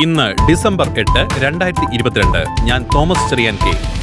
ഇന്ന് ഡിസംബർ എട്ട് രണ്ടായിരത്തി ഇരുപത്തിരണ്ട്. ഞാൻ തോമസ് ചെറിയാൻ കെ.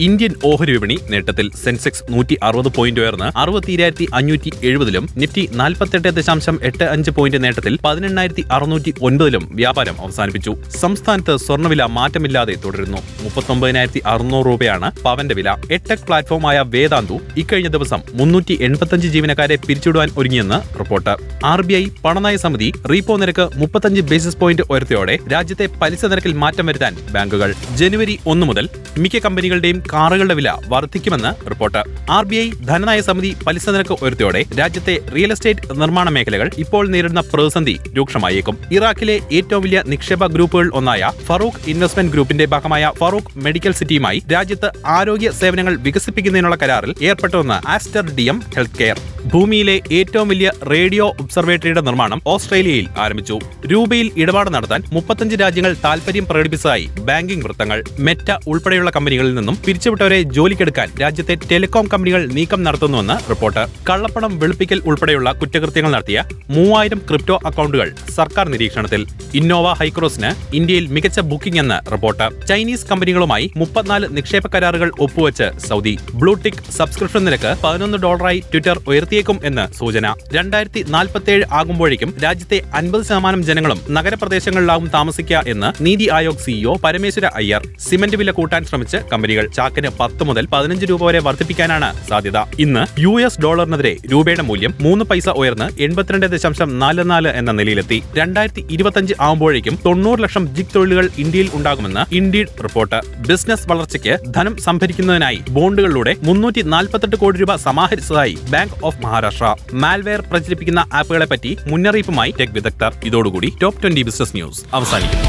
ഇന്ത്യൻ ഓഹരി വിപണി നേട്ടത്തിൽ സെൻസെക്സ് നൂറ്റി അറുപത് പോയിന്റ് ഉയർന്ന് അറുപത്തിരായിരത്തി അഞ്ഞൂറ്റി എഴുപതിലും നിഫ്റ്റി നാൽപ്പത്തെട്ട് ദശാംശം എട്ട് അഞ്ച് പോയിന്റ് നേട്ടത്തിൽ പതിനെണ്ണായിരത്തി അറുന്നൂറ്റി ഒൻപതിലും വ്യാപാരം അവസാനിപ്പിച്ചു. സംസ്ഥാനത്ത് സ്വർണവില മാറ്റമില്ലാതെ തുടരുന്നു. മുപ്പത്തൊമ്പതിനായിരത്തി അറുന്നൂറ് രൂപയാണ് പവന്റെ വില. എട്ടെക് പ്ലാറ്റ്ഫോമായ വേദാന്തു ഇക്കഴിഞ്ഞ ദിവസം മുന്നൂറ്റി എൺപത്തഞ്ച് ജീവനക്കാരെ പിരിച്ചുവിടുവാൻ ഒരുങ്ങിയെന്ന് റിപ്പോർട്ട്. ആർ ബി ഐ പണനയ സമിതി റീപ്പോ നിരക്ക് മുപ്പത്തഞ്ച് ബേസിസ് പോയിന്റ് ഉയർത്തിയോടെ രാജ്യത്തെ പലിശ നിരക്കിൽ മാറ്റം വരുത്താൻ ബാങ്കുകൾ. ജനുവരി ഒന്ന് മുതൽ മിക്ക കമ്പനികളുടെയും കാറുകളുടെ വില വർദ്ധിക്കുമെന്ന് റിപ്പോർട്ട്. ആർ ബി ഐ ധനനയ സമിതി പലിശ നിരക്ക് ഉയർത്തിയോടെ രാജ്യത്തെ റിയൽ എസ്റ്റേറ്റ് നിർമ്മാണ മേഖലകൾ ഇപ്പോൾ നേരിടുന്ന പ്രതിസന്ധി രൂക്ഷമായേക്കും. ഇറാഖിലെ ഏറ്റവും വലിയ നിക്ഷേപ ഗ്രൂപ്പുകൾ ഒന്നായ ഫറൂഖ് ഇൻവെസ്റ്റ്മെന്റ് ഗ്രൂപ്പിന്റെ ഭാഗമായ ഫറൂഖ് മെഡിക്കൽ സിറ്റിയുമായി രാജ്യത്ത് ആരോഗ്യ സേവനങ്ങൾ വികസിപ്പിക്കുന്നതിനുള്ള കരാറിൽ ഏർപ്പെട്ടുവെന്ന് Aster D M health care ഭൂമിയിലെ ഏറ്റവും വലിയ റേഡിയോ ഒബ്സർവേറ്ററിയുടെ നിർമ്മാണം ഓസ്ട്രേലിയയിൽ ആരംഭിച്ചു. രൂപയിൽ ഇടപാട് നടത്താൻ മുപ്പത്തഞ്ച് രാജ്യങ്ങൾ താൽപര്യം പ്രകടിപ്പിച്ചതായി ബാങ്കിംഗ് വൃത്തങ്ങൾ. മെറ്റ ഉൾപ്പെടെയുള്ള കമ്പനികളിൽ നിന്നും പിരിച്ചുവിട്ടവരെ ജോലിക്കെടുക്കാൻ രാജ്യത്തെ ടെലികോം കമ്പനികൾ നീക്കം നടത്തുന്നുവെന്ന് റിപ്പോർട്ട്. കള്ളപ്പണം വെളുപ്പിക്കൽ ഉൾപ്പെടെയുള്ള കുറ്റകൃത്യങ്ങൾ നടത്തിയ മൂവായിരം ക്രിപ്റ്റോ അക്കൗണ്ടുകൾ സർക്കാർ നിരീക്ഷണത്തിൽ. ഇന്നോവ ഹൈക്രോസിന് ഇന്ത്യയിൽ മികച്ച ബുക്കിംഗ് എന്ന് റിപ്പോർട്ട്. ചൈനീസ് കമ്പനികളുമായി മുപ്പത്തിനാല് നിക്ഷേപ കരാറുകൾ ഒപ്പുവെച്ച് സൗദി. ബ്ലൂടിക് സബ്സ്ക്രിപ്ഷൻ നിരക്ക് പതിനൊന്ന് ഡോളറായി ട്വിറ്റർ ഉയർത്തിയേക്കും എന്ന് സൂചന. രണ്ടായിരത്തി നാൽപ്പത്തിയേഴ് ആകുമ്പോഴേക്കും രാജ്യത്തെ അൻപത് ശതമാനം ജനങ്ങളും നഗരപ്രദേശങ്ങളിലാവും താമസിക്കുക എന്ന് നീതി ആയോഗ് സിഇഒ പരമേശ്വര അയ്യർ. സിമന്റ് വില കൂട്ടാൻ ശ്രമിച്ച് കമ്പനികൾ ചാക്കിന് പത്ത് മുതൽ പതിനഞ്ച് രൂപ വരെ വർദ്ധിപ്പിക്കാനാണ് സാധ്യത. ഇന്ന് യു എസ് ഡോളറിനെതിരെ രൂപയുടെ മൂല്യം മൂന്ന് പൈസ ഉയർന്ന് എൺപത്തിരണ്ട് ദശാംശം നാല് നാല് എന്ന നിലയിലെത്തി. രണ്ടായിരത്തി ഇരുപത്തഞ്ച് ആകുമ്പോഴേക്കും തൊണ്ണൂറ് ലക്ഷം ജിഗ് തൊഴിലുകൾ ഇന്ത്യയിൽ ഉണ്ടാകുമെന്ന് ഇൻഡീഡ് റിപ്പോർട്ട്. ബിസിനസ് വളർച്ചയ്ക്ക് ധനം സംഭരിക്കുന്നതിനായി ബോണ്ടുകളിലൂടെ മുന്നൂറ്റി നാൽപ്പത്തെട്ട് കോടി രൂപ സമാഹരിച്ചതായി ബാങ്ക് ഓഫ് മഹാരാഷ്ട്ര. മാൽവെയർ പ്രചരിപ്പിക്കുന്ന ആപ്പുകളെ പറ്റി മുന്നറിയിപ്പുമായി ടെക് വിദഗ്ധർ. ഇതോടുകൂടി ടോപ് ട്വന്റി ബിസിനസ് ന്യൂസ് അവസാനിക്കും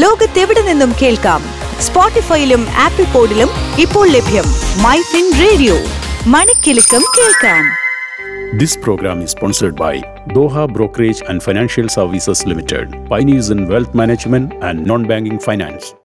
ലോകത്തെവിടെ നിന്നും കേൾക്കാം? സ്പോട്ടിഫൈയിലും ആപ്പിൾ പോഡിലും ഇപ്പോൾ ലഭ്യം മൈ ഫിൻ റേഡിയോ മണിക്കെലക്കം കേൾക്കാം This program is sponsored by Doha Brokerage and Financial Services Limited, pioneers in wealth management and non-banking finance.